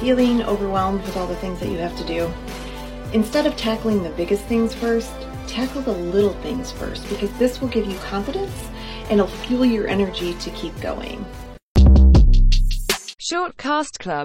feeling overwhelmed with all the things that you have to do, instead of tackling the biggest things first, tackle the little things first because this will give you confidence and it'll fuel your energy to keep going. Shortcast Club